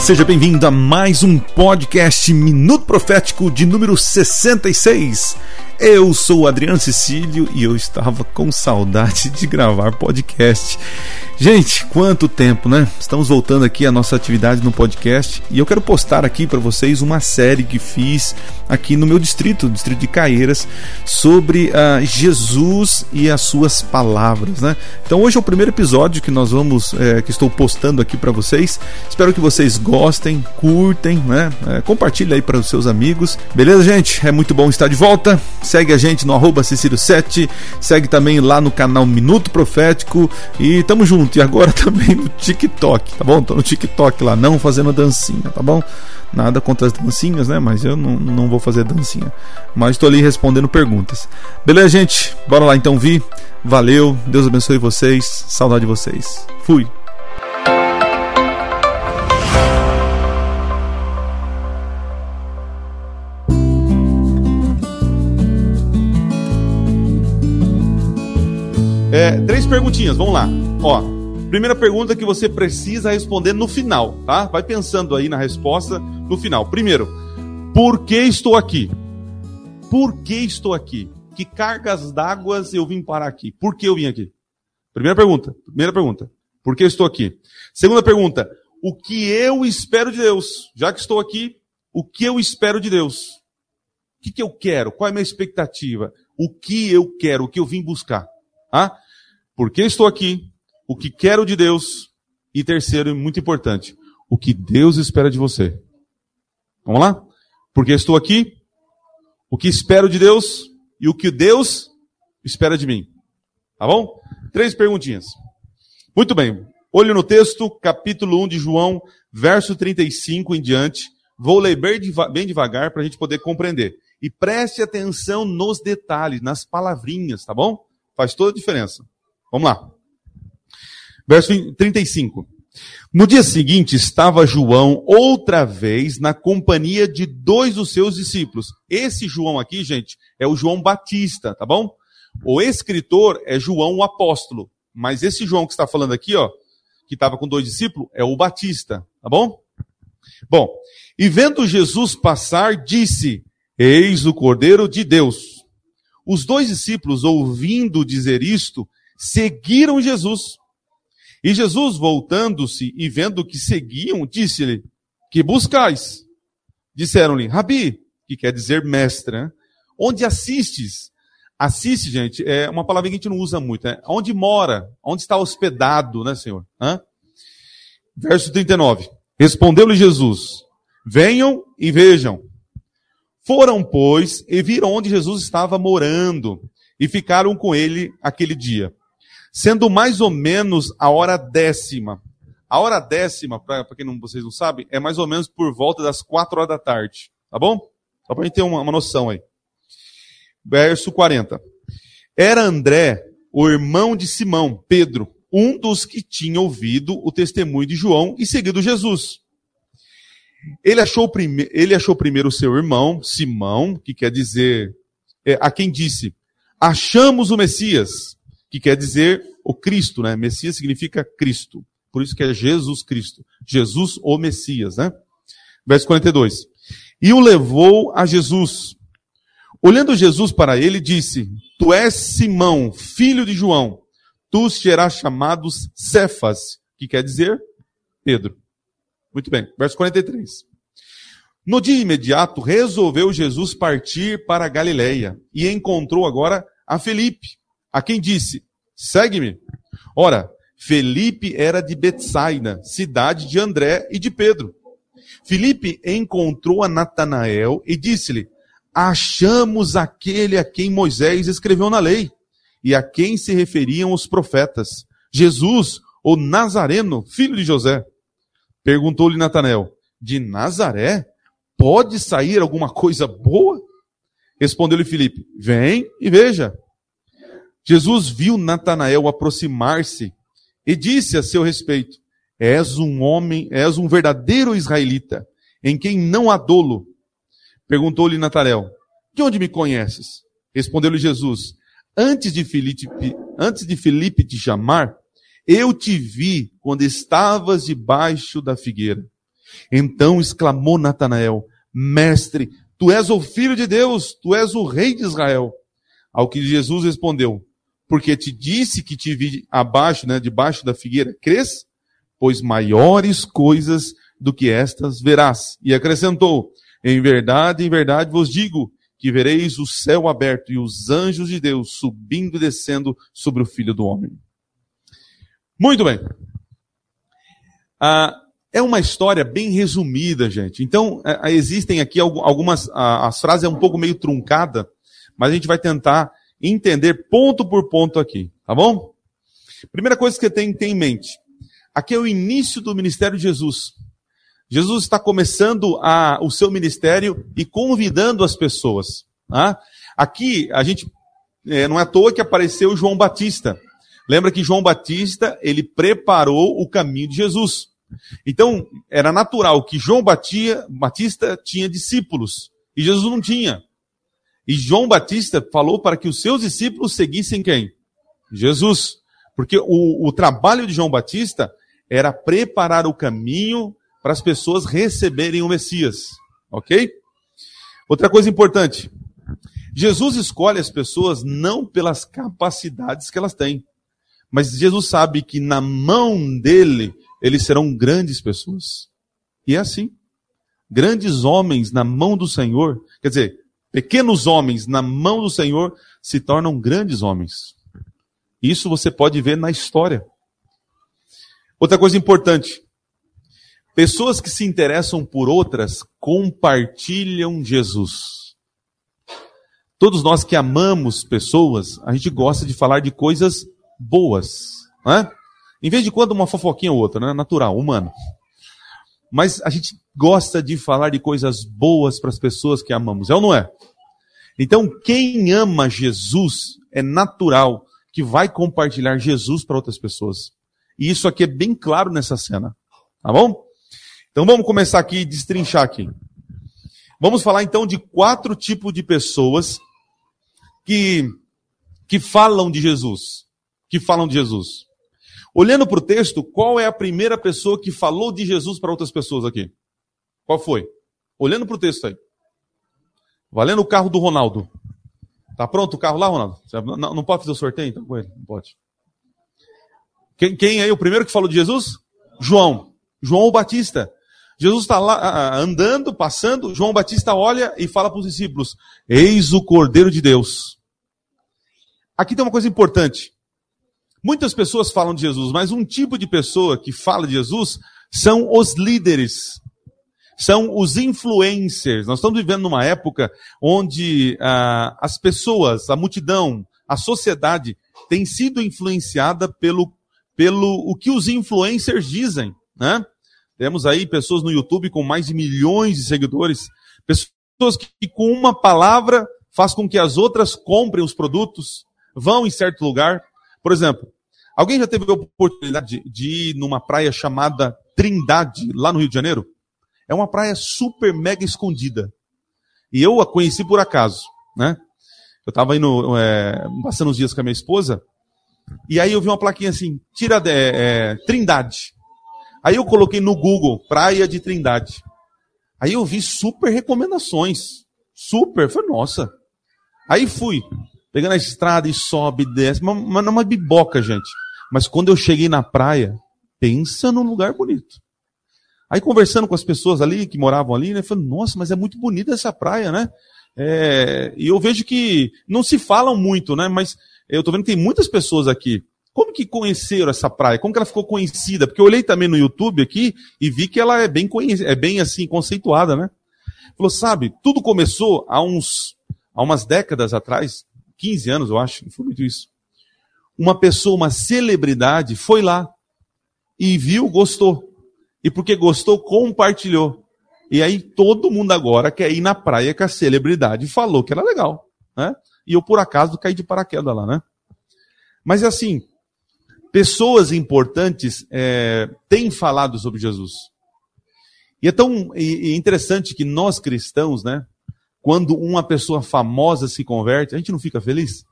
Seja bem-vindo a mais um podcast Minuto Profético de número 66. Eu sou o Adriano Cecílio e eu estava com saudade de gravar podcast. Gente, quanto tempo, né? Estamos voltando aqui à nossa atividade no podcast e eu quero postar aqui para vocês uma série que fiz aqui no meu distrito, distrito de Caieiras, sobre uh, Jesus e as suas palavras, né? Então hoje é o primeiro episódio que nós vamos, é, que estou postando aqui para vocês. Espero que vocês gostem, curtem, né? É, compartilhe aí para os seus amigos. Beleza, gente? É muito bom estar de volta. Segue a gente no arroba Cecílio7, segue também lá no canal Minuto Profético e tamo junto. E agora também no TikTok, tá bom? Tô no TikTok lá, não fazendo dancinha, tá bom? Nada contra as dancinhas, né? Mas eu não, não vou fazer dancinha. Mas estou ali respondendo perguntas. Beleza, gente? Bora lá então vir. Valeu, Deus abençoe vocês. Saudade de vocês. Fui. É, três perguntinhas, vamos lá. Ó, primeira pergunta que você precisa responder no final, tá? Vai pensando aí na resposta no final. Primeiro, por que estou aqui? Por que estou aqui? Que cargas d'água eu vim parar aqui? Por que eu vim aqui? Primeira pergunta. Primeira pergunta. Por que estou aqui? Segunda pergunta. O que eu espero de Deus? Já que estou aqui, o que eu espero de Deus? O que, que eu quero? Qual é a minha expectativa? O que eu quero? O que eu vim buscar? Ah? Por que estou aqui? O que quero de Deus? E terceiro, e muito importante, o que Deus espera de você. Vamos lá? Porque estou aqui, o que espero de Deus e o que Deus espera de mim. Tá bom? Três perguntinhas. Muito bem. Olho no texto, capítulo 1 de João, verso 35 em diante. Vou ler bem devagar para a gente poder compreender. E preste atenção nos detalhes, nas palavrinhas, tá bom? Faz toda a diferença. Vamos lá. Verso 35. No dia seguinte estava João outra vez na companhia de dois dos seus discípulos. Esse João aqui, gente, é o João Batista, tá bom? O escritor é João o apóstolo, mas esse João que está falando aqui, ó, que estava com dois discípulos, é o Batista, tá bom? Bom, e vendo Jesus passar, disse: Eis o Cordeiro de Deus os dois discípulos, ouvindo dizer isto, seguiram Jesus. E Jesus, voltando-se e vendo que seguiam, disse-lhe: Que buscais? Disseram-lhe: Rabi, que quer dizer mestre, né? onde assistes? Assiste, gente, é uma palavra que a gente não usa muito, né? Onde mora? Onde está hospedado, né, Senhor? Hã? Verso 39. Respondeu-lhe Jesus: Venham e vejam. Foram, pois, e viram onde Jesus estava morando, e ficaram com ele aquele dia. Sendo mais ou menos a hora décima. A hora décima, para quem não, vocês não sabem, é mais ou menos por volta das quatro horas da tarde. Tá bom? Só para a gente ter uma, uma noção aí. Verso 40. Era André, o irmão de Simão, Pedro, um dos que tinha ouvido o testemunho de João e seguido Jesus. Ele achou, prime ele achou primeiro seu irmão, Simão, que quer dizer, é, a quem disse, achamos o Messias, que quer dizer o Cristo, né? Messias significa Cristo. Por isso que é Jesus Cristo. Jesus o Messias, né? Verso 42. E o levou a Jesus. Olhando Jesus para ele, disse: Tu és Simão, filho de João. Tu serás chamado Cefas, que quer dizer Pedro. Muito bem, verso 43. No dia imediato, resolveu Jesus partir para a Galileia e encontrou agora a Felipe, a quem disse: Segue-me. Ora, Felipe era de Betsaida, cidade de André e de Pedro. Felipe encontrou a Natanael e disse-lhe: Achamos aquele a quem Moisés escreveu na lei e a quem se referiam os profetas, Jesus, o Nazareno, filho de José. Perguntou-lhe Natanael: De Nazaré pode sair alguma coisa boa? Respondeu-lhe Filipe: Vem e veja. Jesus viu Natanael aproximar-se e disse a seu respeito: És um homem, és um verdadeiro israelita, em quem não há dolo. Perguntou-lhe Natanael: De onde me conheces? Respondeu-lhe Jesus: Antes de Filipe, antes de Filipe te chamar, Eu te vi quando estavas debaixo da figueira. Então exclamou Natanael: Mestre, tu és o filho de Deus, tu és o rei de Israel. Ao que Jesus respondeu: Porque te disse que te vi abaixo, né, debaixo da figueira. Crês? Pois maiores coisas do que estas verás. E acrescentou: Em verdade, em verdade vos digo que vereis o céu aberto e os anjos de Deus subindo e descendo sobre o Filho do Homem. Muito bem. Ah, é uma história bem resumida, gente. Então, é, existem aqui algumas. as frases é um pouco meio truncada, mas a gente vai tentar entender ponto por ponto aqui, tá bom? Primeira coisa que você tem que ter em mente: aqui é o início do ministério de Jesus. Jesus está começando a, o seu ministério e convidando as pessoas. Tá? Aqui, a gente, é, não é à toa que apareceu João Batista. Lembra que João Batista, ele preparou o caminho de Jesus. Então, era natural que João Batista tinha discípulos e Jesus não tinha. E João Batista falou para que os seus discípulos seguissem quem? Jesus. Porque o, o trabalho de João Batista era preparar o caminho para as pessoas receberem o Messias. Ok? Outra coisa importante. Jesus escolhe as pessoas não pelas capacidades que elas têm, mas Jesus sabe que na mão dele eles serão grandes pessoas. E é assim. Grandes homens na mão do Senhor, quer dizer, pequenos homens na mão do Senhor se tornam grandes homens. Isso você pode ver na história. Outra coisa importante: pessoas que se interessam por outras compartilham Jesus. Todos nós que amamos pessoas, a gente gosta de falar de coisas boas. Né? Em vez de quando uma fofoquinha ou outra, né? Natural, humano. Mas a gente gosta de falar de coisas boas para as pessoas que amamos, é ou não é? Então, quem ama Jesus é natural que vai compartilhar Jesus para outras pessoas. E isso aqui é bem claro nessa cena. Tá bom? Então vamos começar aqui, destrinchar aqui. Vamos falar então de quatro tipos de pessoas que, que falam de Jesus. Que falam de Jesus. Olhando para o texto, qual é a primeira pessoa que falou de Jesus para outras pessoas aqui? Qual foi? Olhando para o texto aí. Valendo o carro do Ronaldo. Tá pronto o carro lá, Ronaldo? Não, não pode fazer o sorteio então com ele? Não pode. Quem, quem aí? O primeiro que falou de Jesus? João. João Batista. Jesus está lá andando, passando. João Batista olha e fala para os discípulos: Eis o Cordeiro de Deus. Aqui tem uma coisa importante. Muitas pessoas falam de Jesus, mas um tipo de pessoa que fala de Jesus são os líderes, são os influencers. Nós estamos vivendo numa época onde ah, as pessoas, a multidão, a sociedade tem sido influenciada pelo, pelo o que os influencers dizem, né? Temos aí pessoas no YouTube com mais de milhões de seguidores, pessoas que, com uma palavra faz com que as outras comprem os produtos, vão em certo lugar, por exemplo, alguém já teve a oportunidade de ir numa praia chamada Trindade, lá no Rio de Janeiro? É uma praia super mega escondida. E eu a conheci por acaso, né? Eu estava indo, é, passando os dias com a minha esposa, e aí eu vi uma plaquinha assim, tira é, é, Trindade. Aí eu coloquei no Google, Praia de Trindade. Aí eu vi super recomendações. Super. Foi, nossa. Aí fui pegando a estrada e sobe desce, mas, não é biboca, gente. Mas quando eu cheguei na praia, pensa num lugar bonito. Aí conversando com as pessoas ali que moravam ali, né, falei, nossa, mas é muito bonita essa praia, né? É, e eu vejo que não se falam muito, né? Mas eu tô vendo que tem muitas pessoas aqui. Como que conheceram essa praia? Como que ela ficou conhecida? Porque eu olhei também no YouTube aqui e vi que ela é bem é bem assim conceituada, né? Falou, sabe, tudo começou há uns há umas décadas atrás, 15 anos, eu acho, não foi muito isso. Uma pessoa, uma celebridade, foi lá e viu, gostou. E porque gostou, compartilhou. E aí todo mundo agora quer ir na praia que a celebridade falou que era legal. Né? E eu, por acaso, caí de paraquedas lá, né? Mas assim, pessoas importantes é, têm falado sobre Jesus. E é tão interessante que nós cristãos, né? quando uma pessoa famosa se converte, a gente não fica feliz?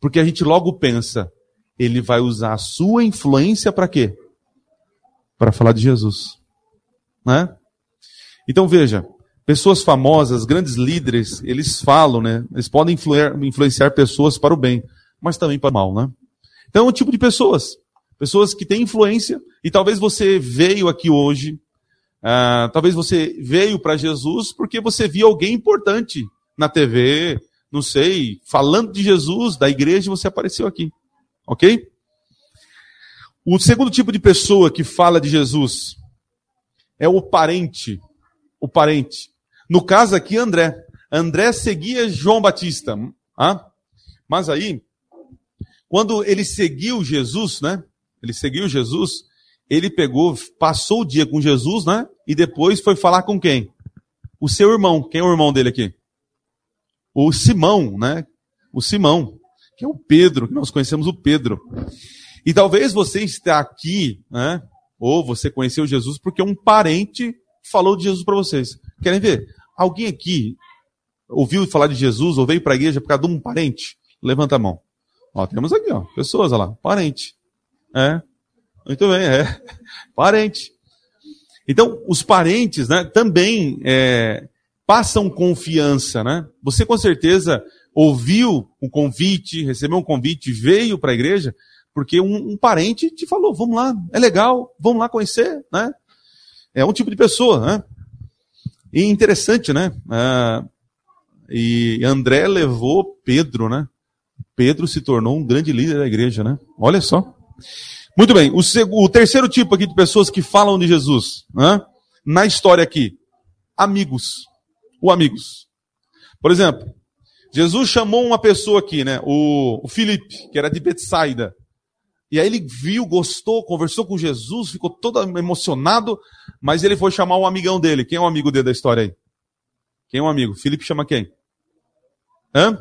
Porque a gente logo pensa, ele vai usar a sua influência para quê? Para falar de Jesus. Né? Então veja, pessoas famosas, grandes líderes, eles falam, né? Eles podem influenciar pessoas para o bem, mas também para o mal, né? Então é um tipo de pessoas. Pessoas que têm influência, e talvez você veio aqui hoje, uh, talvez você veio para Jesus porque você viu alguém importante na TV, não sei, falando de Jesus, da igreja, você apareceu aqui. Ok? O segundo tipo de pessoa que fala de Jesus é o parente. O parente. No caso aqui, André. André seguia João Batista. Ah? Mas aí, quando ele seguiu Jesus, né? Ele seguiu Jesus, ele pegou, passou o dia com Jesus, né? E depois foi falar com quem? O seu irmão. Quem é o irmão dele aqui? O Simão, né? O Simão, que é o Pedro, que nós conhecemos o Pedro. E talvez você está aqui, né? Ou você conheceu Jesus porque um parente falou de Jesus para vocês. Querem ver? Alguém aqui ouviu falar de Jesus ou veio para a igreja por causa de um parente? Levanta a mão. Ó, temos aqui, ó, pessoas, lá, parente. É. Muito bem, é. Parente. Então, os parentes, né, também é, passam confiança, né? Você com certeza ouviu um convite, recebeu um convite, veio para a igreja, porque um, um, parente te falou, vamos lá, é legal, vamos lá conhecer, né? É um tipo de pessoa, né? E interessante, né? Ah, e André levou Pedro, né? Pedro se tornou um grande líder da igreja, né? Olha só. Muito bem, o, o terceiro tipo aqui de pessoas que falam de Jesus, né? na história aqui, amigos. O amigos. Por exemplo, Jesus chamou uma pessoa aqui, né? O, o Filipe, que era de Betsaida. E aí ele viu, gostou, conversou com Jesus, ficou todo emocionado, mas ele foi chamar um amigão dele. Quem é o um amigo dele da história aí? Quem é um amigo? Filipe chama quem? Hã?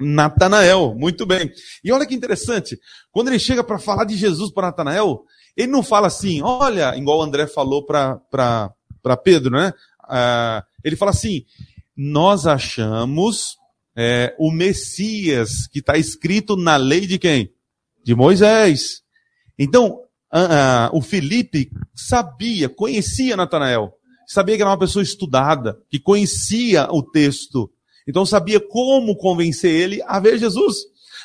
Natanael, muito bem. E olha que interessante, quando ele chega para falar de Jesus para Natanael, ele não fala assim, olha, igual o André falou para Pedro, né? Ah, ele fala assim, nós achamos é, o Messias que está escrito na lei de quem? De Moisés. Então, a, a, o Felipe sabia, conhecia Natanael, sabia que era uma pessoa estudada, que conhecia o texto, então sabia como convencer ele a ver Jesus.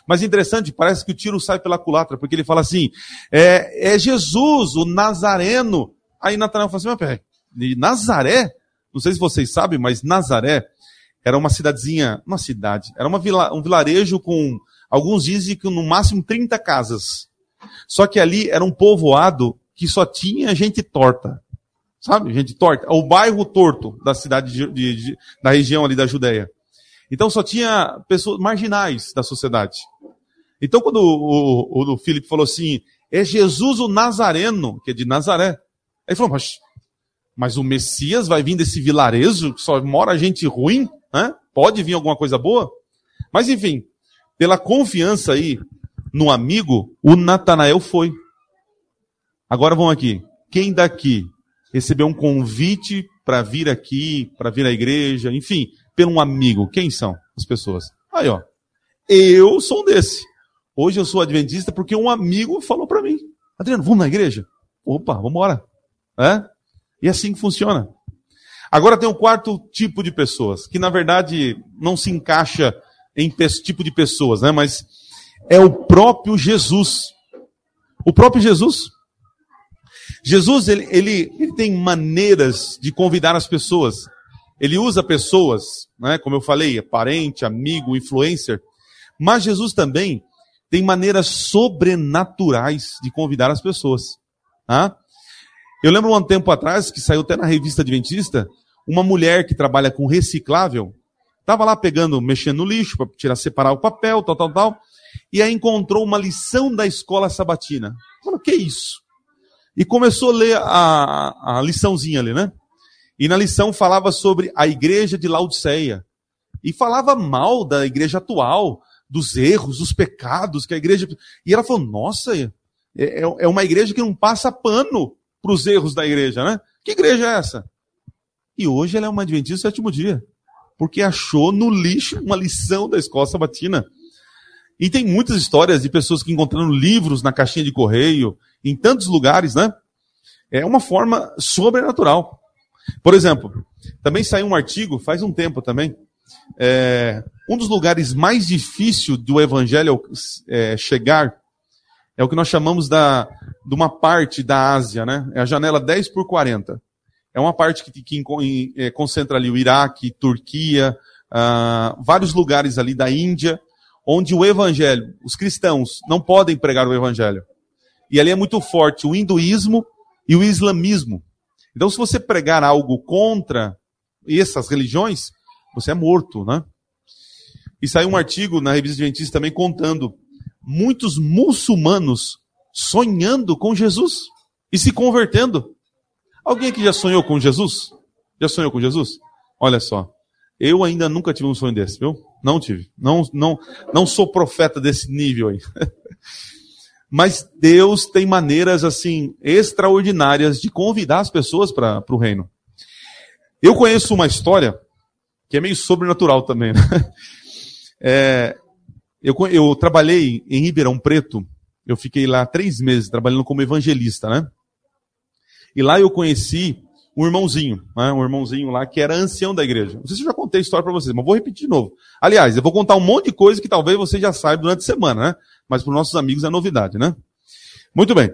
Mas interessante, parece que o tiro sai pela culatra, porque ele fala assim: é, é Jesus, o Nazareno. Aí Natanael fala assim: mas peraí, Nazaré? Não sei se vocês sabem, mas Nazaré era uma cidadezinha, uma cidade, era uma vila, um vilarejo com, alguns dizem que no máximo 30 casas. Só que ali era um povoado que só tinha gente torta. Sabe? Gente torta. O bairro torto da cidade de, de, de, da região ali da Judéia. Então só tinha pessoas marginais da sociedade. Então quando o, o, o Filipe falou assim, é Jesus o Nazareno, que é de Nazaré. Ele falou, mas, mas o Messias vai vir desse vilarejo que só mora gente ruim? Né? Pode vir alguma coisa boa? Mas enfim, pela confiança aí no amigo, o Natanael foi. Agora vamos aqui. Quem daqui recebeu um convite para vir aqui, para vir à igreja, enfim, pelo um amigo. Quem são as pessoas? Aí, ó. Eu sou um desse. Hoje eu sou adventista porque um amigo falou para mim. Adriano, vamos na igreja? Opa, vamos embora. É? E assim que funciona. Agora tem um quarto tipo de pessoas, que na verdade não se encaixa em tipo de pessoas, né? Mas é o próprio Jesus. O próprio Jesus. Jesus, ele, ele, ele tem maneiras de convidar as pessoas. Ele usa pessoas, né, como eu falei, parente, amigo, influencer. Mas Jesus também tem maneiras sobrenaturais de convidar as pessoas. Tá? Eu lembro um tempo atrás, que saiu até na revista Adventista, uma mulher que trabalha com reciclável, estava lá pegando, mexendo no lixo para tirar, separar o papel, tal, tal, tal, e aí encontrou uma lição da escola sabatina. Falou, que isso? E começou a ler a, a liçãozinha ali, né? E na lição falava sobre a igreja de Laodiceia. E falava mal da igreja atual, dos erros, dos pecados que a igreja. E ela falou: nossa, é, é, é uma igreja que não passa pano para os erros da igreja, né? Que igreja é essa? E hoje ela é uma adventista do sétimo dia. Porque achou no lixo uma lição da escola sabatina. E tem muitas histórias de pessoas que encontrando livros na caixinha de correio, em tantos lugares, né? É uma forma sobrenatural. Por exemplo, também saiu um artigo, faz um tempo também, é, um dos lugares mais difíceis do evangelho é, chegar é o que nós chamamos da, de uma parte da Ásia, né? É a janela 10 por 40. É uma parte que, que é, concentra ali o Iraque, Turquia, uh, vários lugares ali da Índia, onde o evangelho, os cristãos não podem pregar o evangelho. E ali é muito forte o hinduísmo e o islamismo. Então, se você pregar algo contra essas religiões, você é morto, né? E saiu um artigo na revista Adventista também contando muitos muçulmanos sonhando com Jesus e se convertendo. Alguém aqui já sonhou com Jesus? Já sonhou com Jesus? Olha só. Eu ainda nunca tive um sonho desse, viu? Não tive. Não, não, não sou profeta desse nível aí. Mas Deus tem maneiras assim extraordinárias de convidar as pessoas para o reino. Eu conheço uma história que é meio sobrenatural também. Né? É, eu, eu trabalhei em Ribeirão Preto, eu fiquei lá três meses trabalhando como evangelista, né? E lá eu conheci um irmãozinho, né? um irmãozinho lá que era ancião da igreja. Não sei se eu já contei a história para vocês, mas vou repetir de novo. Aliás, eu vou contar um monte de coisa que talvez você já saiba durante a semana, né? Mas para os nossos amigos é novidade, né? Muito bem.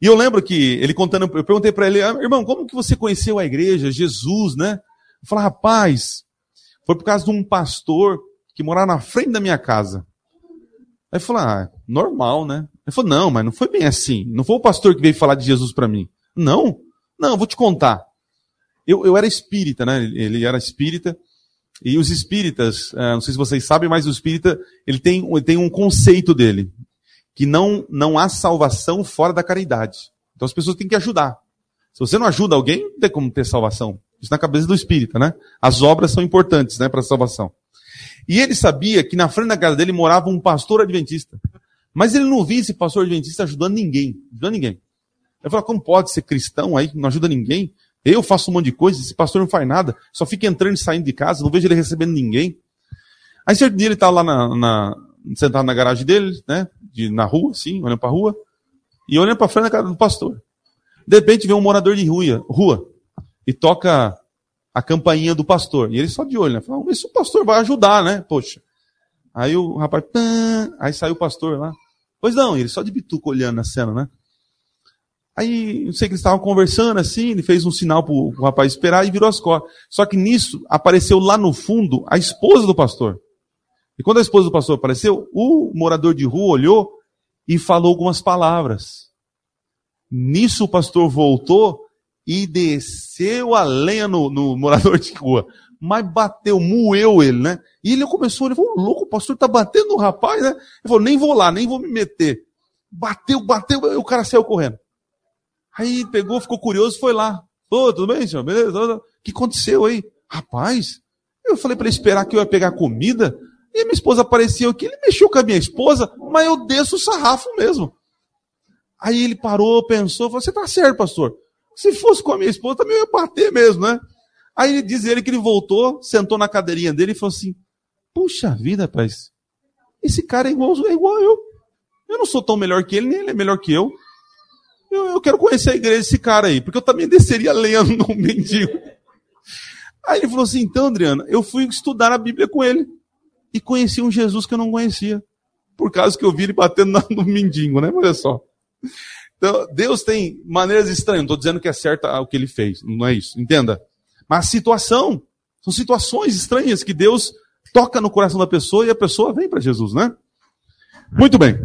E eu lembro que ele contando, eu perguntei para ele, ah, irmão, como que você conheceu a igreja, Jesus, né? Eu falei, rapaz, foi por causa de um pastor que morava na frente da minha casa. Aí falou, ah, normal, né? Ele falou, não, mas não foi bem assim. Não foi o pastor que veio falar de Jesus para mim. Não, não, vou te contar. Eu, eu era espírita, né? Ele era espírita. E os espíritas, eh, não sei se vocês sabem, mas o espírita, ele tem, ele tem um conceito dele. Que não, não há salvação fora da caridade. Então as pessoas têm que ajudar. Se você não ajuda alguém, não tem como ter salvação. Isso na cabeça do espírita, né? As obras são importantes, né, para a salvação. E ele sabia que na frente da casa dele morava um pastor adventista. Mas ele não via esse pastor adventista ajudando ninguém. Ajudando ninguém. Ele falou, como pode ser cristão aí, não ajuda ninguém? Eu faço um monte de coisa, esse pastor não faz nada, só fica entrando e saindo de casa, não vejo ele recebendo ninguém. Aí certo dia ele estava lá na, na, sentado na garagem dele, né, de, na rua, assim, olhando para a rua, e olhando para frente da casa do pastor. De repente vem um morador de rua, rua e toca a campainha do pastor. E ele só de olho, né? Fala, vamos ver se o pastor vai ajudar, né? Poxa. Aí o rapaz, aí saiu o pastor lá. Pois não, ele só de bituca olhando a cena, né? Aí, não sei que eles estavam conversando assim, ele fez um sinal pro, pro rapaz esperar e virou as costas. Só que nisso apareceu lá no fundo a esposa do pastor. E quando a esposa do pastor apareceu, o morador de rua olhou e falou algumas palavras. Nisso o pastor voltou e desceu a lenha no, no morador de rua. Mas bateu, moeu ele, né? E ele começou, ele falou, louco, o pastor tá batendo no rapaz, né? Ele falou, nem vou lá, nem vou me meter. Bateu, bateu, o cara saiu correndo. Aí pegou, ficou curioso, foi lá. Ô, tudo bem, senhor? Beleza? O que aconteceu aí? Rapaz, eu falei para ele esperar que eu ia pegar comida, e minha esposa apareceu aqui, ele mexeu com a minha esposa, mas eu desço o sarrafo mesmo. Aí ele parou, pensou, falou, você tá certo, pastor. Se fosse com a minha esposa, também ia bater mesmo, né? Aí ele diz ele que ele voltou, sentou na cadeirinha dele e falou assim: Puxa vida, rapaz, esse cara é igual, é igual eu. Eu não sou tão melhor que ele, nem ele é melhor que eu. Eu, eu quero conhecer a igreja desse cara aí, porque eu também desceria lendo no mendigo. Aí ele falou assim: então, Adriana, eu fui estudar a Bíblia com ele e conheci um Jesus que eu não conhecia. Por causa que eu vi ele batendo no mendigo, né? Olha só. Então, Deus tem maneiras estranhas. Não estou dizendo que é certo o que ele fez, não é isso. Entenda. Mas a situação, são situações estranhas que Deus toca no coração da pessoa e a pessoa vem para Jesus, né? Muito bem.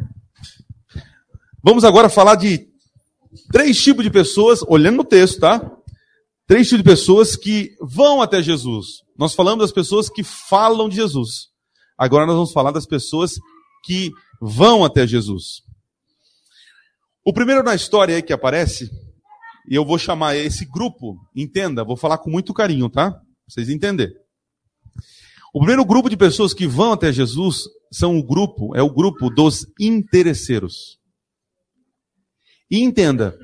Vamos agora falar de três tipos de pessoas, olhando no texto, tá? Três tipos de pessoas que vão até Jesus. Nós falamos das pessoas que falam de Jesus. Agora nós vamos falar das pessoas que vão até Jesus. O primeiro na história aí que aparece, e eu vou chamar esse grupo, entenda, vou falar com muito carinho, tá? Pra vocês entenderem. O primeiro grupo de pessoas que vão até Jesus são o grupo, é o grupo dos interesseiros. E entenda,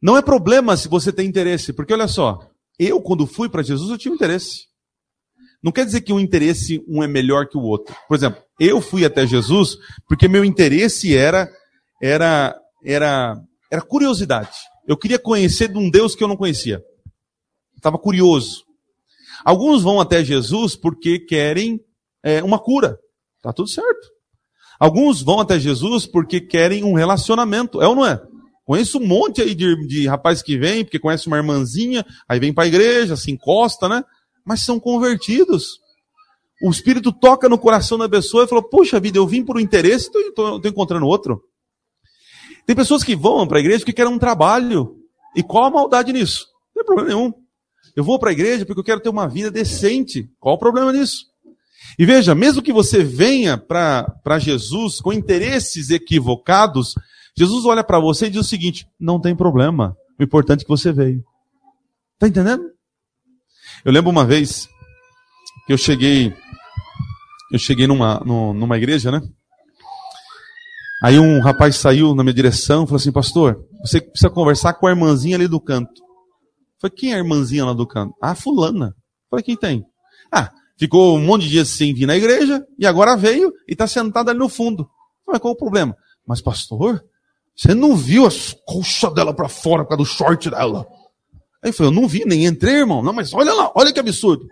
não é problema se você tem interesse, porque olha só, eu quando fui para Jesus eu tinha interesse. Não quer dizer que um interesse um é melhor que o outro. Por exemplo, eu fui até Jesus porque meu interesse era era era era curiosidade. Eu queria conhecer de um Deus que eu não conhecia. Estava curioso. Alguns vão até Jesus porque querem é, uma cura. Tá tudo certo. Alguns vão até Jesus porque querem um relacionamento. É ou não é? Conheço um monte aí de, de rapazes que vem, porque conhece uma irmãzinha, aí vem para a igreja, se encosta, né? Mas são convertidos. O Espírito toca no coração da pessoa e fala: Poxa vida, eu vim por um interesse e estou encontrando outro. Tem pessoas que vão para a igreja porque querem um trabalho. E qual a maldade nisso? Não tem problema nenhum. Eu vou para a igreja porque eu quero ter uma vida decente. Qual o problema nisso? E veja, mesmo que você venha para Jesus com interesses equivocados, Jesus olha para você e diz o seguinte: não tem problema. O importante é que você veio. Está entendendo? Eu lembro uma vez que eu cheguei, eu cheguei numa, numa igreja, né? Aí um rapaz saiu na minha direção e falou assim, pastor, você precisa conversar com a irmãzinha ali do canto. Eu falei, quem é a irmãzinha lá do canto? Ah, fulana. Falei, quem tem? Ah, ficou um monte de dias sem vir na igreja e agora veio e está sentada ali no fundo. Falei, qual o problema? Mas pastor, você não viu as coxas dela para fora por causa do short dela? Aí eu falei, eu não vi, nem entrei, irmão. Não, mas olha lá, olha que absurdo.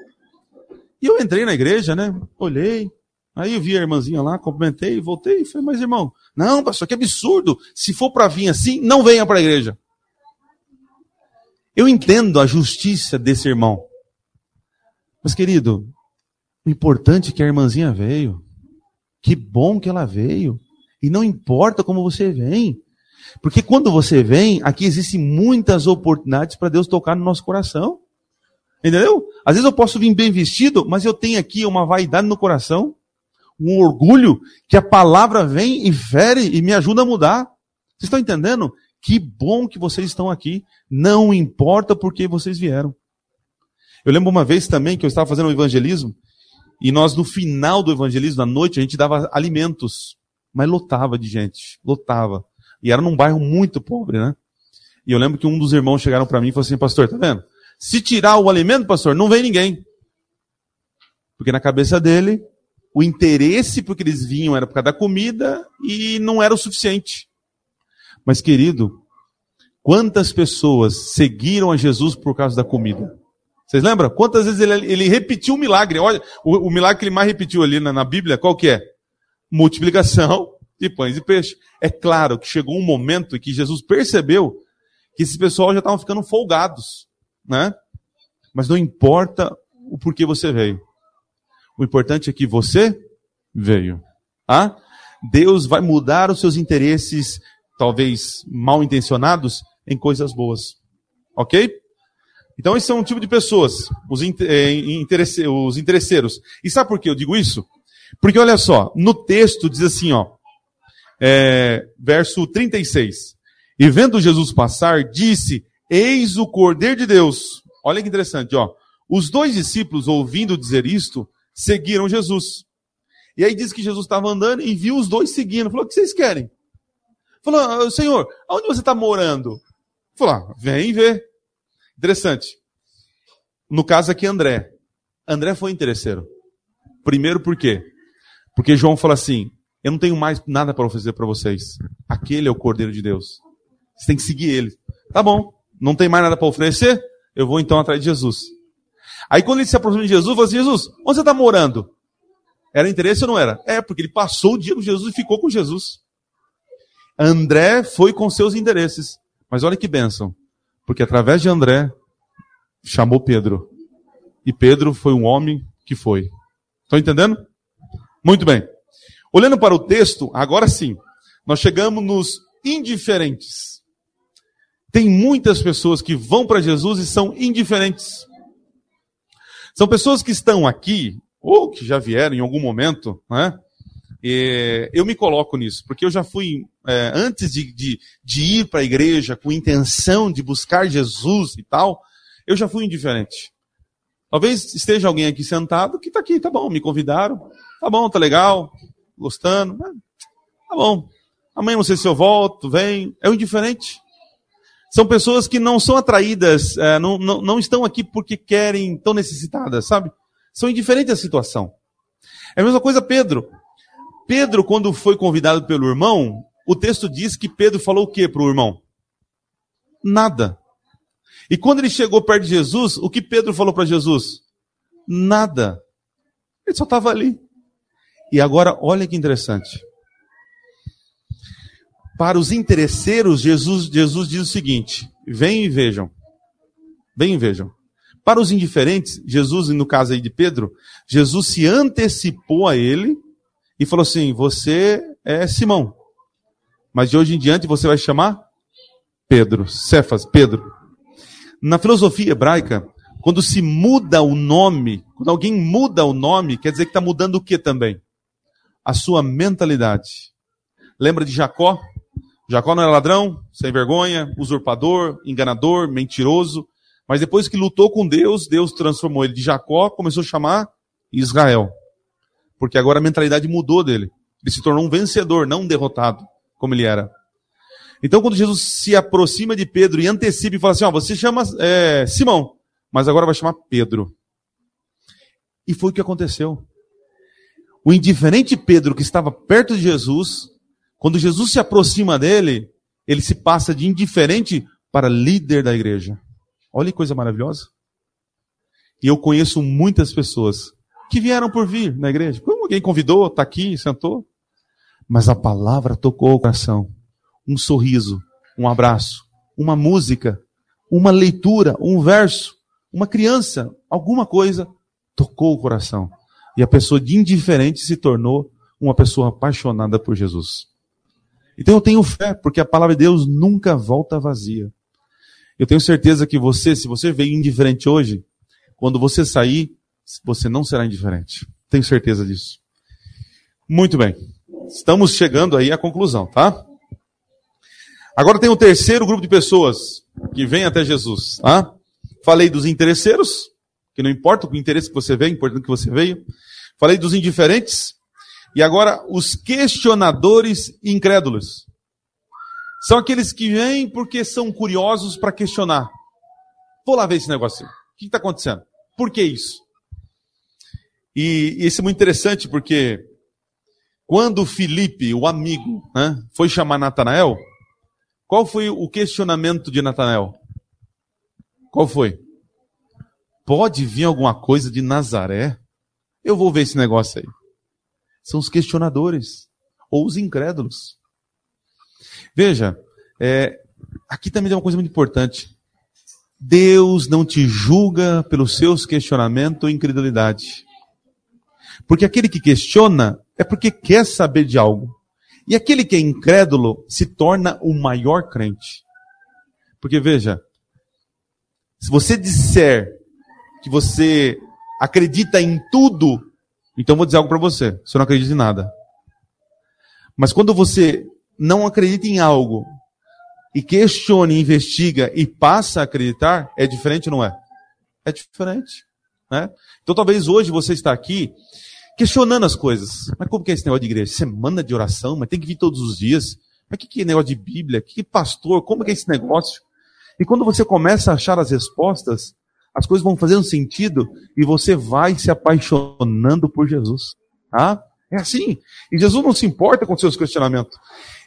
E eu entrei na igreja, né? Olhei. Aí eu vi a irmãzinha lá, cumprimentei, voltei e falei, mas irmão, não, pastor, que absurdo. Se for para vir assim, não venha para a igreja. Eu entendo a justiça desse irmão. Mas, querido, o importante é que a irmãzinha veio. Que bom que ela veio. E não importa como você vem. Porque quando você vem, aqui existem muitas oportunidades para Deus tocar no nosso coração. Entendeu? Às vezes eu posso vir bem vestido, mas eu tenho aqui uma vaidade no coração um orgulho que a palavra vem e fere e me ajuda a mudar. Vocês estão entendendo? Que bom que vocês estão aqui. Não importa por que vocês vieram. Eu lembro uma vez também que eu estava fazendo um evangelismo e nós, no final do evangelismo, à noite, a gente dava alimentos. Mas lotava de gente. Lotava. E era num bairro muito pobre, né? E eu lembro que um dos irmãos chegaram para mim e falou assim, pastor, tá vendo? Se tirar o alimento, pastor, não vem ninguém. Porque na cabeça dele, o interesse porque eles vinham era por causa da comida e não era o suficiente. Mas, querido, quantas pessoas seguiram a Jesus por causa da comida? Vocês lembram? Quantas vezes ele, ele repetiu o milagre? Olha, o, o, milagre que ele mais repetiu ali na, na Bíblia, qual que é? Multiplicação de pães e peixes. É claro que chegou um momento em que Jesus percebeu que esse pessoal já estavam ficando folgados, né? Mas não importa o porquê você veio. O importante é que você veio. Ah? Deus vai mudar os seus interesses, talvez mal intencionados, em coisas boas. Ok? Então, esse é um tipo de pessoas, os, é, interesse, os interesseiros. E sabe por que eu digo isso? Porque olha só, no texto diz assim, ó, é, verso 36. E vendo Jesus passar, disse: Eis o Cordeiro de Deus. Olha que interessante, ó. Os dois discípulos, ouvindo dizer isto, seguiram Jesus. E aí diz que Jesus estava andando e viu os dois seguindo. Falou: O que vocês querem? Falou: ah, Senhor, aonde você está morando? Falou: ah, Vem ver. Interessante. No caso aqui, André. André foi interesseiro. Primeiro por quê? Porque João fala assim: Eu não tenho mais nada para oferecer para vocês. Aquele é o Cordeiro de Deus. Você tem que seguir ele. Tá bom. Não tem mais nada para oferecer? Eu vou então atrás de Jesus. Aí quando ele se aproxima de Jesus, falou assim, Jesus, onde você está morando? Era interesse ou não era? É, porque ele passou o dia com Jesus e ficou com Jesus. André foi com seus interesses. Mas olha que bênção. Porque através de André, chamou Pedro. E Pedro foi um homem que foi. Estão entendendo? Muito bem. Olhando para o texto, agora sim, nós chegamos nos indiferentes. Tem muitas pessoas que vão para Jesus e são indiferentes. São pessoas que estão aqui, ou que já vieram em algum momento, né? E eu me coloco nisso, porque eu já fui, é, antes de, de, de ir para a igreja com intenção de buscar Jesus e tal, eu já fui indiferente. Talvez esteja alguém aqui sentado que está aqui, tá bom, me convidaram, tá bom, tá legal, gostando, tá bom. Amanhã não sei se eu volto, vem, é o indiferente. São pessoas que não são atraídas, é, não, não, não estão aqui porque querem, tão necessitadas, sabe? São indiferentes à situação. É a mesma coisa Pedro. Pedro, quando foi convidado pelo irmão, o texto diz que Pedro falou o que para o irmão? Nada. E quando ele chegou perto de Jesus, o que Pedro falou para Jesus? Nada. Ele só estava ali. E agora, olha que interessante. Para os interesseiros, Jesus, Jesus diz o seguinte: venham e vejam. Venham e vejam. Para os indiferentes, Jesus, no caso aí de Pedro, Jesus se antecipou a ele e falou assim: Você é Simão, mas de hoje em diante você vai chamar Pedro, Cefas, Pedro. Na filosofia hebraica, quando se muda o nome, quando alguém muda o nome, quer dizer que está mudando o que também? A sua mentalidade. Lembra de Jacó? Jacó não era ladrão, sem vergonha, usurpador, enganador, mentiroso. Mas depois que lutou com Deus, Deus transformou ele de Jacó, começou a chamar Israel. Porque agora a mentalidade mudou dele. Ele se tornou um vencedor, não um derrotado, como ele era. Então, quando Jesus se aproxima de Pedro e antecipa e fala assim: Ó, você chama é, Simão, mas agora vai chamar Pedro. E foi o que aconteceu. O indiferente Pedro, que estava perto de Jesus, quando Jesus se aproxima dele, ele se passa de indiferente para líder da igreja. Olha que coisa maravilhosa. E eu conheço muitas pessoas que vieram por vir na igreja. Como alguém convidou, está aqui, sentou. Mas a palavra tocou o coração um sorriso, um abraço, uma música, uma leitura, um verso, uma criança, alguma coisa tocou o coração. E a pessoa de indiferente se tornou uma pessoa apaixonada por Jesus. Então eu tenho fé, porque a palavra de Deus nunca volta vazia. Eu tenho certeza que você, se você veio indiferente hoje, quando você sair, você não será indiferente. Tenho certeza disso. Muito bem. Estamos chegando aí à conclusão, tá? Agora tem o terceiro grupo de pessoas que vem até Jesus. Tá? Falei dos interesseiros, que não importa o interesse que você veio, é importante que você veio. Falei dos indiferentes. E agora os questionadores incrédulos. São aqueles que vêm porque são curiosos para questionar. Vou lá ver esse negócio. O que está acontecendo? Por que isso? E, isso é muito interessante porque quando Felipe, o amigo, né, foi chamar Natanael, qual foi o questionamento de Natanael? Qual foi? Pode vir alguma coisa de Nazaré? Eu vou ver esse negócio aí. São os questionadores, ou os incrédulos. Veja, é, aqui também tem uma coisa muito importante. Deus não te julga pelos seus questionamentos ou incredulidade. Porque aquele que questiona é porque quer saber de algo. E aquele que é incrédulo se torna o maior crente. Porque veja, se você disser que você acredita em tudo, então vou dizer algo para você: você não acredita em nada. Mas quando você não acredita em algo e questiona, investiga e passa a acreditar, é diferente, não é? É diferente. Né? Então talvez hoje você está aqui questionando as coisas. Mas como que é esse negócio de igreja? Semana de oração, mas tem que vir todos os dias. Mas que, que é negócio de Bíblia? Que, que pastor? Como que é esse negócio? E quando você começa a achar as respostas, as coisas vão fazendo sentido e você vai se apaixonando por Jesus. Tá? É assim. E Jesus não se importa com seus questionamentos.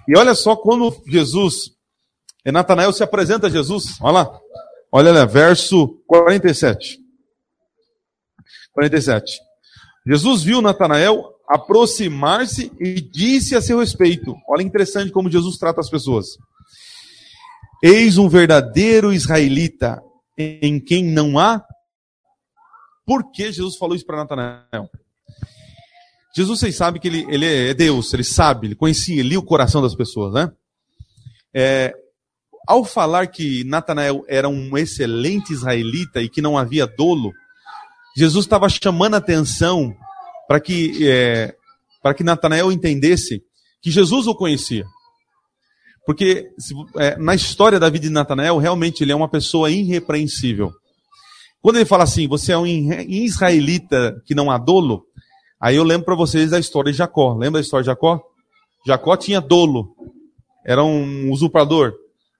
E olha só quando Jesus, Natanael se apresenta a Jesus. Olha lá. Olha lá, verso 47. 47. Jesus viu Natanael aproximar-se e disse a seu respeito: Olha interessante como Jesus trata as pessoas. Eis um verdadeiro israelita em quem não há. Por que Jesus falou isso para Natanael? Jesus, vocês sabem que ele, ele é Deus, ele sabe, ele conhecia, ele lia o coração das pessoas, né? É, ao falar que Natanael era um excelente israelita e que não havia dolo, Jesus estava chamando a atenção para que, é, para que Natanael entendesse que Jesus o conhecia. Porque é, na história da vida de Natanael, realmente ele é uma pessoa irrepreensível. Quando ele fala assim, você é um israelita que não há dolo, aí eu lembro para vocês da história de Jacó. Lembra da história de Jacó? Jacó tinha dolo, era um usurpador,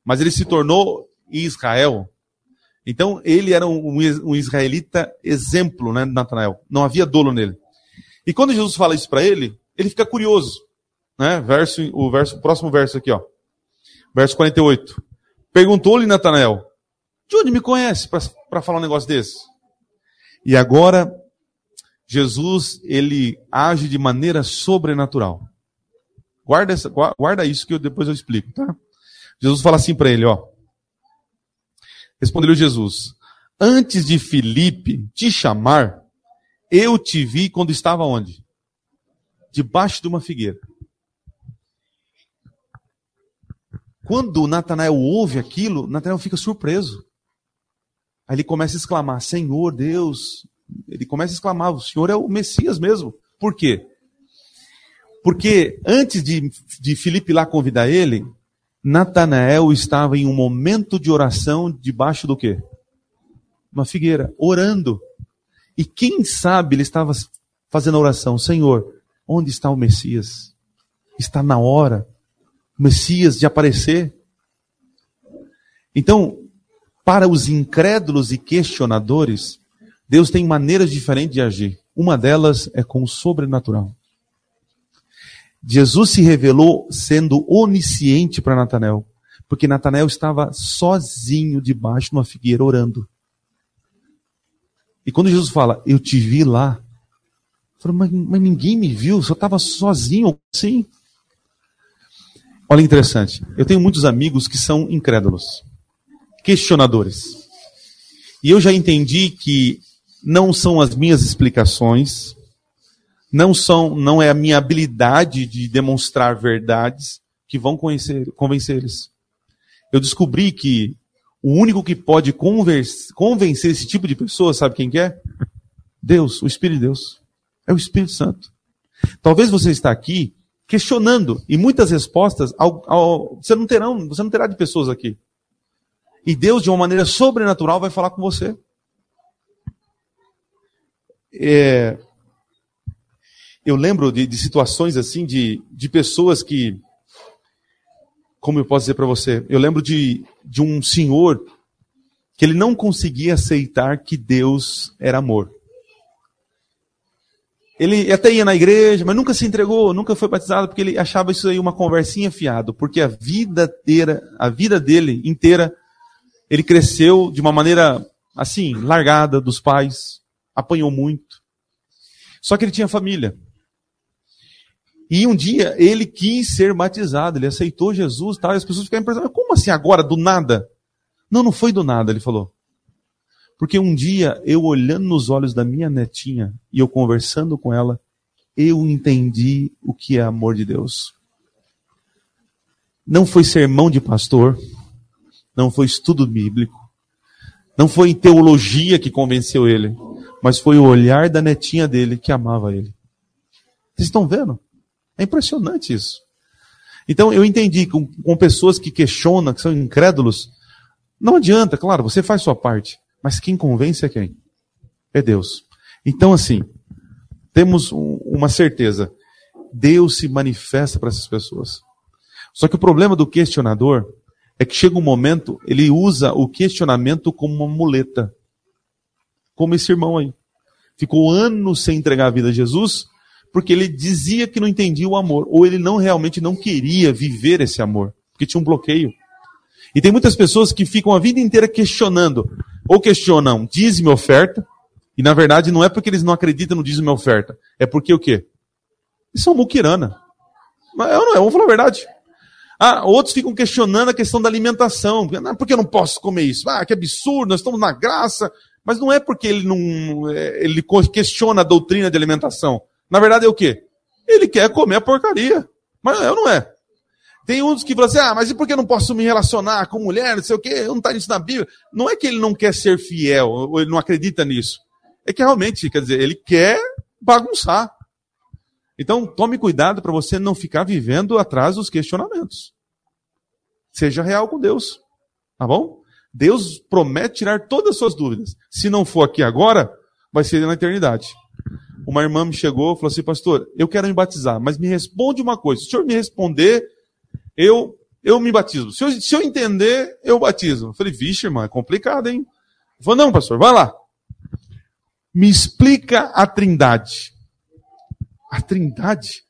mas ele se tornou Israel. Então, ele era um, um israelita exemplo, né, Natanael. Não havia dolo nele. E quando Jesus fala isso para ele, ele fica curioso. Né? Verso, o, verso, o próximo verso aqui, ó. Verso 48. Perguntou-lhe Natanael, de onde me conhece para falar um negócio desse? E agora, Jesus, ele age de maneira sobrenatural. Guarda, essa, guarda isso que eu, depois eu explico, tá? Jesus fala assim para ele, ó. Respondeu Jesus: Antes de Filipe te chamar, eu te vi quando estava onde? Debaixo de uma figueira. Quando Natanael ouve aquilo, Natanael fica surpreso. Aí ele começa a exclamar: Senhor Deus. Ele começa a exclamar: O Senhor é o Messias mesmo. Por quê? Porque antes de, de Filipe lá convidar ele, Natanael estava em um momento de oração debaixo do quê? Uma figueira, orando. E quem sabe ele estava fazendo a oração: Senhor, onde está o Messias? Está na hora o Messias de aparecer. Então, para os incrédulos e questionadores, Deus tem maneiras diferentes de agir. Uma delas é com o sobrenatural. Jesus se revelou sendo onisciente para Natanael, porque Natanael estava sozinho debaixo de uma figueira orando. E quando Jesus fala, eu te vi lá, eu falo, mas, mas ninguém me viu, só estava sozinho, sim. Olha interessante, eu tenho muitos amigos que são incrédulos, questionadores. E eu já entendi que não são as minhas explicações, não são, não é a minha habilidade de demonstrar verdades que vão conhecer, convencer eles. Eu descobri que o único que pode convencer esse tipo de pessoa, sabe quem que é? Deus, o Espírito de Deus. É o Espírito Santo. Talvez você está aqui questionando e muitas respostas ao, ao, você não terão, você não terá de pessoas aqui. E Deus de uma maneira sobrenatural vai falar com você. É, eu lembro de, de situações assim, de, de pessoas que, como eu posso dizer para você, eu lembro de, de um senhor que ele não conseguia aceitar que Deus era amor. Ele até ia na igreja, mas nunca se entregou, nunca foi batizado, porque ele achava isso aí uma conversinha fiado, porque a vida inteira, a vida dele inteira, ele cresceu de uma maneira assim, largada dos pais, apanhou muito. Só que ele tinha família. E um dia ele quis ser batizado, ele aceitou Jesus, tal, e as pessoas ficaram impressionadas. Como assim agora, do nada? Não, não foi do nada, ele falou. Porque um dia, eu olhando nos olhos da minha netinha e eu conversando com ela, eu entendi o que é amor de Deus. Não foi sermão de pastor, não foi estudo bíblico, não foi teologia que convenceu ele, mas foi o olhar da netinha dele que amava ele. Vocês estão vendo? É impressionante isso. Então eu entendi com, com pessoas que questionam, que são incrédulos, não adianta, claro, você faz sua parte, mas quem convence é quem? É Deus. Então assim, temos um, uma certeza, Deus se manifesta para essas pessoas. Só que o problema do questionador é que chega um momento, ele usa o questionamento como uma muleta. Como esse irmão aí. Ficou anos sem entregar a vida a Jesus, porque ele dizia que não entendia o amor, ou ele não realmente não queria viver esse amor, porque tinha um bloqueio. E tem muitas pessoas que ficam a vida inteira questionando, ou questionam dízimo e oferta, e na verdade não é porque eles não acreditam no dízimo e oferta, é porque o quê? Eles são muquirana. Mas eu não, eu vou falar a verdade. Ah, outros ficam questionando a questão da alimentação. Ah, por que eu não posso comer isso? Ah, que absurdo, nós estamos na graça. Mas não é porque ele não é, ele questiona a doutrina de alimentação. Na verdade é o quê? Ele quer comer a porcaria. Mas eu não é. Tem uns que falam assim, ah, mas e por que eu não posso me relacionar com mulher, não sei o quê, não está isso na Bíblia. Não é que ele não quer ser fiel, ou ele não acredita nisso. É que realmente, quer dizer, ele quer bagunçar. Então, tome cuidado para você não ficar vivendo atrás dos questionamentos. Seja real com Deus. Tá bom? Deus promete tirar todas as suas dúvidas. Se não for aqui agora, vai ser na eternidade uma irmã me chegou e falou assim, pastor, eu quero me batizar, mas me responde uma coisa. Se o senhor me responder, eu, eu me batizo. Se eu, se eu entender, eu batizo. Eu falei, vixe, irmã, é complicado, hein? Falou, não, pastor, vai lá. Me explica a trindade. A trindade?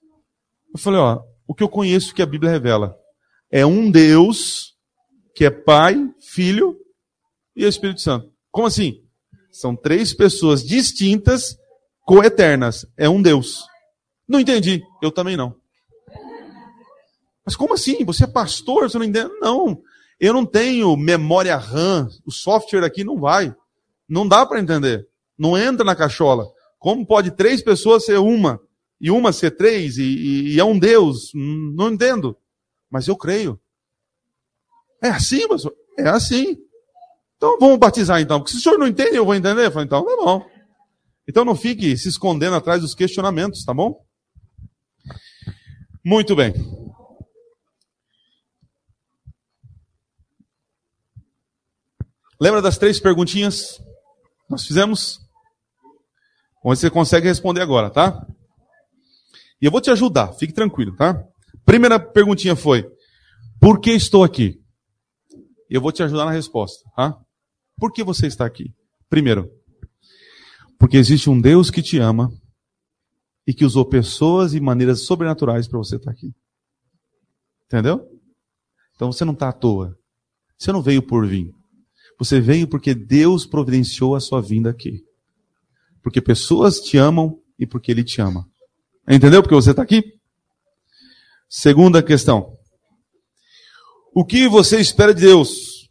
Eu falei, ó, o que eu conheço que a Bíblia revela é um Deus que é Pai, Filho e Espírito Santo. Como assim? São três pessoas distintas, coeternas. É um Deus. Não entendi. Eu também não. Mas como assim? Você é pastor? Você não entende? Não. Eu não tenho memória RAM. O software aqui não vai. Não dá para entender. Não entra na cachola. Como pode três pessoas ser uma? E uma ser três? E, e, e é um Deus? Não entendo. Mas eu creio. É assim, pastor? É assim. Então vamos batizar então. Porque se o senhor não entende, eu vou entender. Eu falei, então tá bom. Então não fique se escondendo atrás dos questionamentos, tá bom? Muito bem. Lembra das três perguntinhas? Nós fizemos? Onde você consegue responder agora, tá? E eu vou te ajudar, fique tranquilo, tá? Primeira perguntinha foi: Por que estou aqui? Eu vou te ajudar na resposta, tá? Por que você está aqui? Primeiro, porque existe um Deus que te ama e que usou pessoas e maneiras sobrenaturais para você estar aqui. Entendeu? Então você não está à toa. Você não veio por vir. Você veio porque Deus providenciou a sua vinda aqui. Porque pessoas te amam e porque Ele te ama. Entendeu porque você está aqui? Segunda questão. O que você espera de Deus?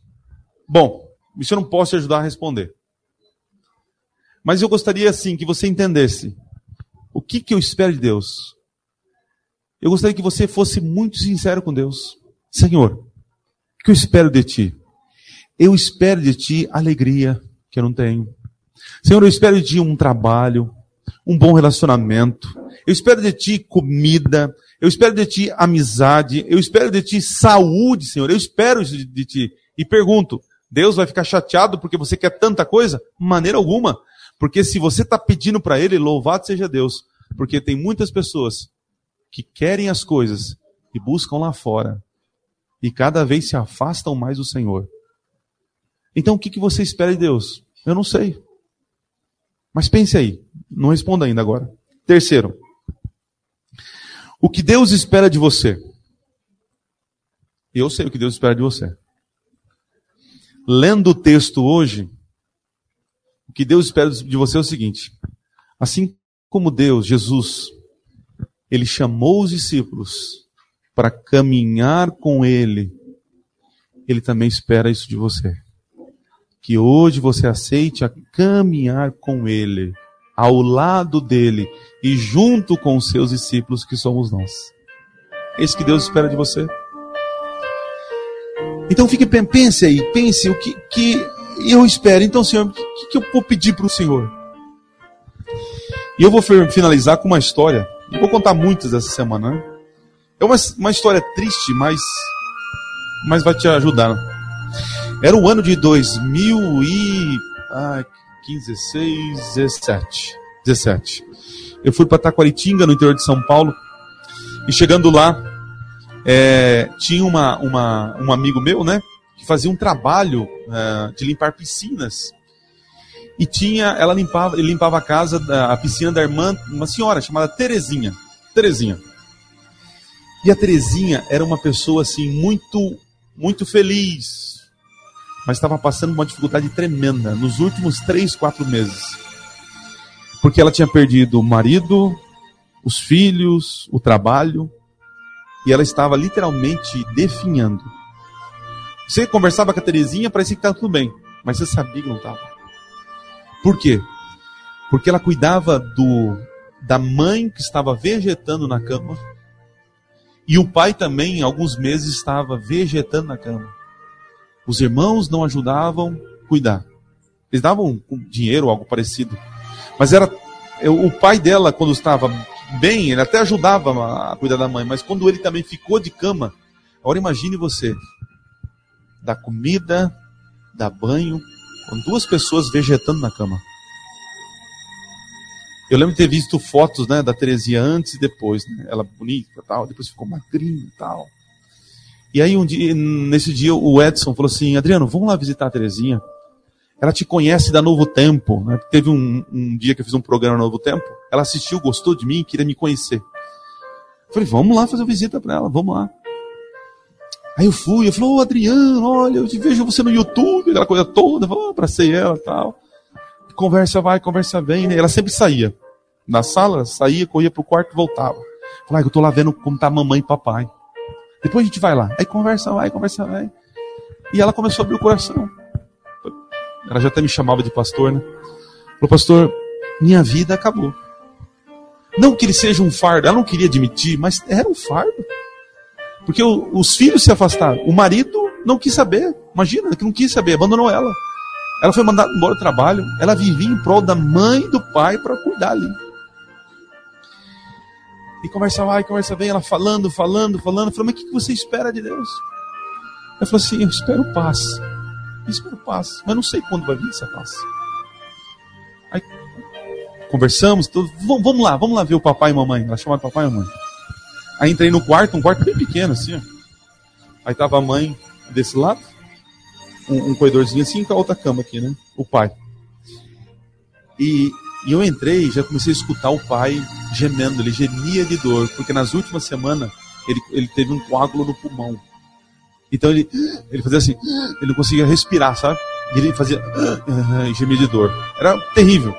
Bom, isso eu não posso te ajudar a responder. Mas eu gostaria, assim, que você entendesse o que, que eu espero de Deus. Eu gostaria que você fosse muito sincero com Deus. Senhor, o que eu espero de Ti? Eu espero de Ti alegria, que eu não tenho. Senhor, eu espero de Ti um trabalho, um bom relacionamento. Eu espero de Ti comida. Eu espero de Ti amizade. Eu espero de Ti saúde, Senhor. Eu espero de Ti. E pergunto, Deus vai ficar chateado porque você quer tanta coisa? Maneira alguma. Porque se você está pedindo para Ele, louvado seja Deus. Porque tem muitas pessoas que querem as coisas e buscam lá fora. E cada vez se afastam mais do Senhor. Então o que, que você espera de Deus? Eu não sei. Mas pense aí. Não responda ainda agora. Terceiro. O que Deus espera de você? Eu sei o que Deus espera de você. Lendo o texto hoje, o que Deus espera de você é o seguinte: assim como Deus, Jesus, ele chamou os discípulos para caminhar com ele, ele também espera isso de você. Que hoje você aceite a caminhar com ele, ao lado dele e junto com os seus discípulos que somos nós. É isso que Deus espera de você. Então fique pense aí, pense o que, que e eu espero. Então, Senhor, o que, que eu vou pedir para o Senhor? E eu vou finalizar com uma história. Não vou contar muitas essa semana. Né? É uma, uma história triste, mas, mas vai te ajudar. Era o ano de 2015, 16, 17. 17. Eu fui para Taquaritinga, no interior de São Paulo. E chegando lá, é, tinha uma, uma, um amigo meu, né? Que fazia um trabalho uh, de limpar piscinas. E tinha, ela limpava, limpava a casa, a piscina da irmã, uma senhora chamada Terezinha. Terezinha. E a Terezinha era uma pessoa assim muito, muito feliz, mas estava passando uma dificuldade tremenda nos últimos três, quatro meses, porque ela tinha perdido o marido, os filhos, o trabalho, e ela estava literalmente definhando. Você conversava com a Terezinha, parecia que estava tudo bem, mas você sabia que não estava. Por quê? Porque ela cuidava do da mãe que estava vegetando na cama, e o pai também, em alguns meses, estava vegetando na cama. Os irmãos não ajudavam a cuidar. Eles davam dinheiro ou algo parecido. Mas era o pai dela, quando estava bem, ele até ajudava a cuidar da mãe, mas quando ele também ficou de cama, agora imagine você, da comida, da banho, com duas pessoas vegetando na cama. Eu lembro de ter visto fotos né, da Terezinha antes e depois, né? ela bonita tal, depois ficou magrinha e tal. E aí um dia, nesse dia o Edson falou assim, Adriano, vamos lá visitar a Terezinha. Ela te conhece da Novo Tempo. Né? Teve um, um, dia que eu fiz um programa no Novo Tempo. Ela assistiu, gostou de mim, queria me conhecer. Eu falei, vamos lá fazer uma visita para ela, vamos lá. Aí eu fui, eu falei, ô Adriano, olha, eu vejo você no YouTube, aquela coisa toda, eu abracei ela e tal. Conversa vai, conversa vem, né? Ela sempre saía. Na sala, saía, corria pro quarto e voltava. Falei, ah, eu tô lá vendo como tá mamãe e papai. Depois a gente vai lá. Aí conversa vai, conversa vai. E ela começou a abrir o coração. Ela já até me chamava de pastor, né? Falou, pastor, minha vida acabou. Não que ele seja um fardo, ela não queria admitir, mas era um fardo. Porque o, os filhos se afastaram. O marido não quis saber. Imagina, que não quis saber, abandonou ela. Ela foi mandada embora do trabalho. Ela vivia em prol da mãe e do pai para cuidar ali. E conversa vai, conversa vem, ela falando, falando, falando. Falou, mas o que você espera de Deus? Ela falou assim: Eu espero paz. Eu espero paz, mas não sei quando vai vir essa paz. Aí conversamos, vamos lá, vamos lá ver o papai e mamãe. Ela chamava papai e mamãe. Aí entrei no quarto, um quarto bem pequeno assim, ó. Aí tava a mãe desse lado, um, um corredorzinho assim, com a outra cama aqui, né? O pai. E, e eu entrei e já comecei a escutar o pai gemendo, ele gemia de dor, porque nas últimas semanas ele, ele teve um coágulo no pulmão. Então ele, ele fazia assim, ele não conseguia respirar, sabe? E ele fazia e gemia de dor. Era terrível.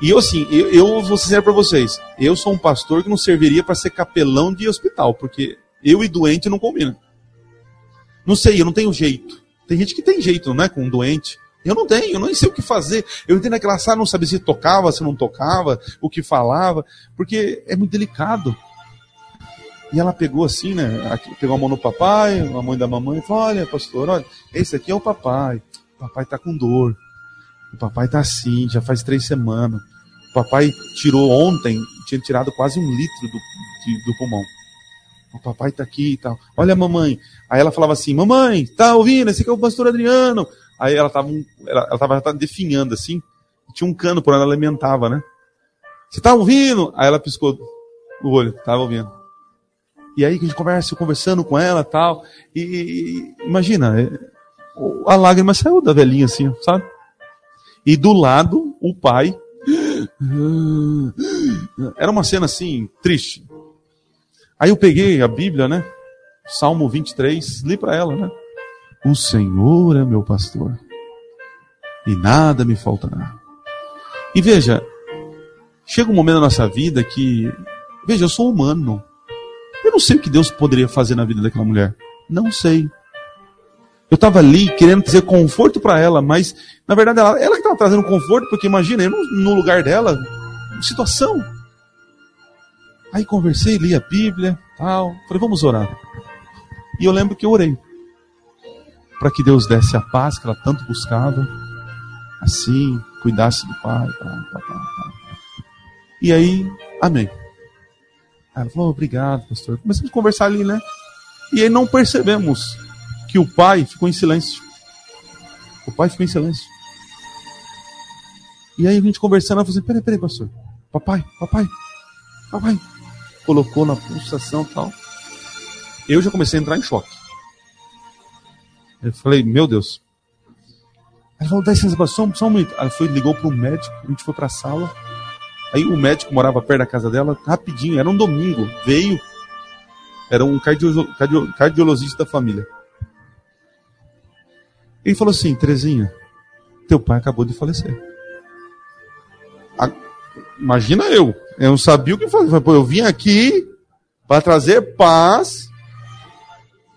E eu, assim, eu, eu vou sincero para vocês, eu sou um pastor que não serviria para ser capelão de hospital, porque eu e doente não combinam. Não sei, eu não tenho jeito. Tem gente que tem jeito, não é? Com um doente. Eu não tenho, eu não sei o que fazer. Eu entrei naquela sala, não sabia se tocava, se não tocava, o que falava, porque é muito delicado. E ela pegou assim, né? Pegou a mão no papai, a mãe da mamãe, e falou: Olha, pastor, olha, esse aqui é o papai. O papai tá com dor. O papai tá assim, já faz três semanas. O papai tirou ontem, tinha tirado quase um litro do, de, do pulmão. O papai tá aqui e tal. Olha a mamãe. Aí ela falava assim: Mamãe, tá ouvindo? Esse aqui é o pastor Adriano. Aí ela tava, ela, ela tava, tava definhando assim. Tinha um cano por onde ela alimentava, né? Você tá ouvindo? Aí ela piscou o olho, tava ouvindo. E aí que a gente conversa, conversando com ela tal. E, imagina, é, a lágrima saiu da velhinha assim, sabe? E do lado, o pai. Era uma cena assim, triste. Aí eu peguei a Bíblia, né? Salmo 23, li para ela, né? O Senhor é meu pastor, e nada me faltará. E veja, chega um momento na nossa vida que, veja, eu sou humano. Eu não sei o que Deus poderia fazer na vida daquela mulher. Não sei. Eu estava ali querendo trazer conforto para ela, mas na verdade ela, ela que estava trazendo conforto, porque imagina, eu no lugar dela, situação. Aí conversei, li a Bíblia, tal. Falei, vamos orar. E eu lembro que eu orei para que Deus desse a paz que ela tanto buscava, assim, cuidasse do pai. E aí, amém. Ela falou, obrigado, pastor. Começamos a conversar ali, né? E aí não percebemos que o pai ficou em silêncio. O pai ficou em silêncio. E aí a gente conversando, ela falou assim: peraí, peraí, pastor. Papai, papai, papai. Colocou na pulsação e tal. Eu já comecei a entrar em choque. Eu falei, meu Deus. Ela falou, dá licença, só, só um minuto. Ela foi, ligou para o médico, a gente foi para a sala. Aí o médico morava perto da casa dela, rapidinho, era um domingo, veio. Era um cardio, cardio, cardiologista da família. Ele falou assim: Terezinha, teu pai acabou de falecer. A, imagina eu, eu não sabia o que fazer. Eu vim aqui para trazer paz.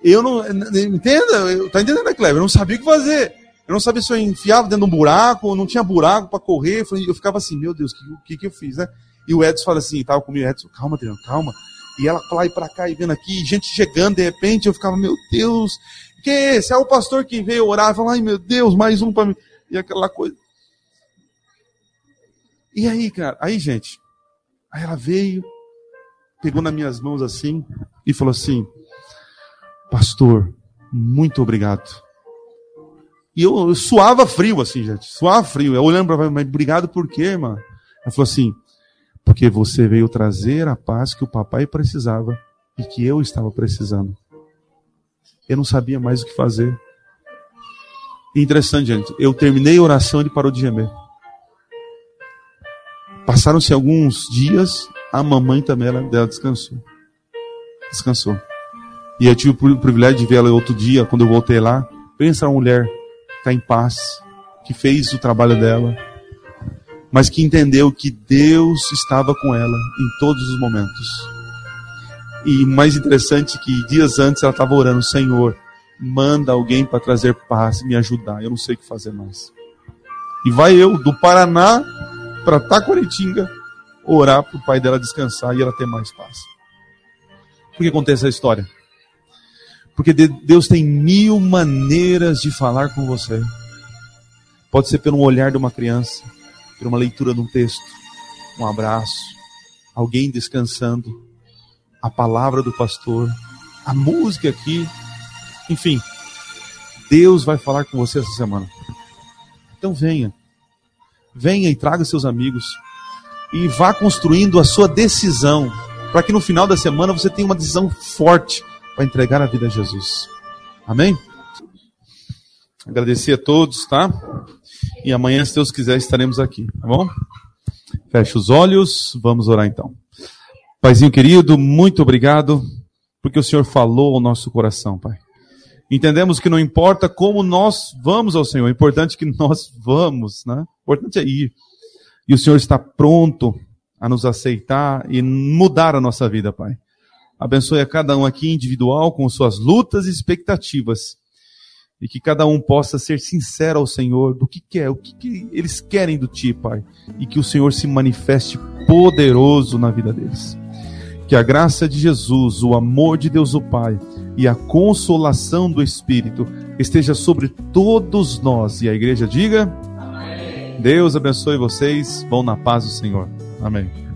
Eu não. Entenda? Tá entendendo, né, Cleber? Eu não sabia o que fazer. Eu não sabia se eu enfiava dentro de um buraco, não tinha buraco para correr. Eu ficava assim, meu Deus, o que, que, que eu fiz, né? E o Edson fala assim, tava comigo, Edson, calma, Adriano, calma. E ela pra lá e pra cá, e vendo aqui, gente chegando, de repente, eu ficava, meu Deus, que é esse? É o pastor que veio orar, fala, ai meu Deus, mais um para mim. E aquela coisa. E aí, cara, aí, gente, aí ela veio, pegou nas minhas mãos assim e falou assim: Pastor, muito obrigado. E eu, eu suava frio, assim, gente, suava frio. Eu olhando para mas obrigado por quê, mano? Ela falou assim: Porque você veio trazer a paz que o papai precisava e que eu estava precisando. Eu não sabia mais o que fazer. interessante, gente. Eu terminei a oração e ele parou de gemer. Passaram-se alguns dias, a mamãe também ela, dela descansou. Descansou. E eu tive o privilégio de ver ela outro dia, quando eu voltei lá. Pensa uma mulher que está em paz, que fez o trabalho dela, mas que entendeu que Deus estava com ela em todos os momentos. E mais interessante que dias antes ela estava orando, Senhor, manda alguém para trazer paz, me ajudar. Eu não sei o que fazer mais. E vai eu do Paraná para Taquaritinga orar para o pai dela descansar e ela ter mais paz. Por que acontece essa história? Porque Deus tem mil maneiras de falar com você. Pode ser pelo olhar de uma criança, por uma leitura de um texto, um abraço, alguém descansando, a palavra do pastor, a música aqui, enfim. Deus vai falar com você essa semana. Então venha. Venha e traga seus amigos. E vá construindo a sua decisão. Para que no final da semana você tenha uma decisão forte para entregar a vida a Jesus. Amém? Agradecer a todos, tá? E amanhã, se Deus quiser, estaremos aqui, tá bom? Feche os olhos, vamos orar então. Paizinho querido, muito obrigado, porque o Senhor falou ao nosso coração, Pai. Entendemos que não importa como nós vamos ao Senhor, é importante que nós vamos, né? O importante é ir. E o Senhor está pronto a nos aceitar e mudar a nossa vida, Pai. Abençoe a cada um aqui individual com suas lutas e expectativas e que cada um possa ser sincero ao Senhor do que quer, o que, que eles querem do Ti, Pai, e que o Senhor se manifeste poderoso na vida deles. Que a graça de Jesus, o amor de Deus o Pai e a consolação do Espírito esteja sobre todos nós. E a igreja diga: Amém. Deus abençoe vocês. Vão na paz do Senhor. Amém.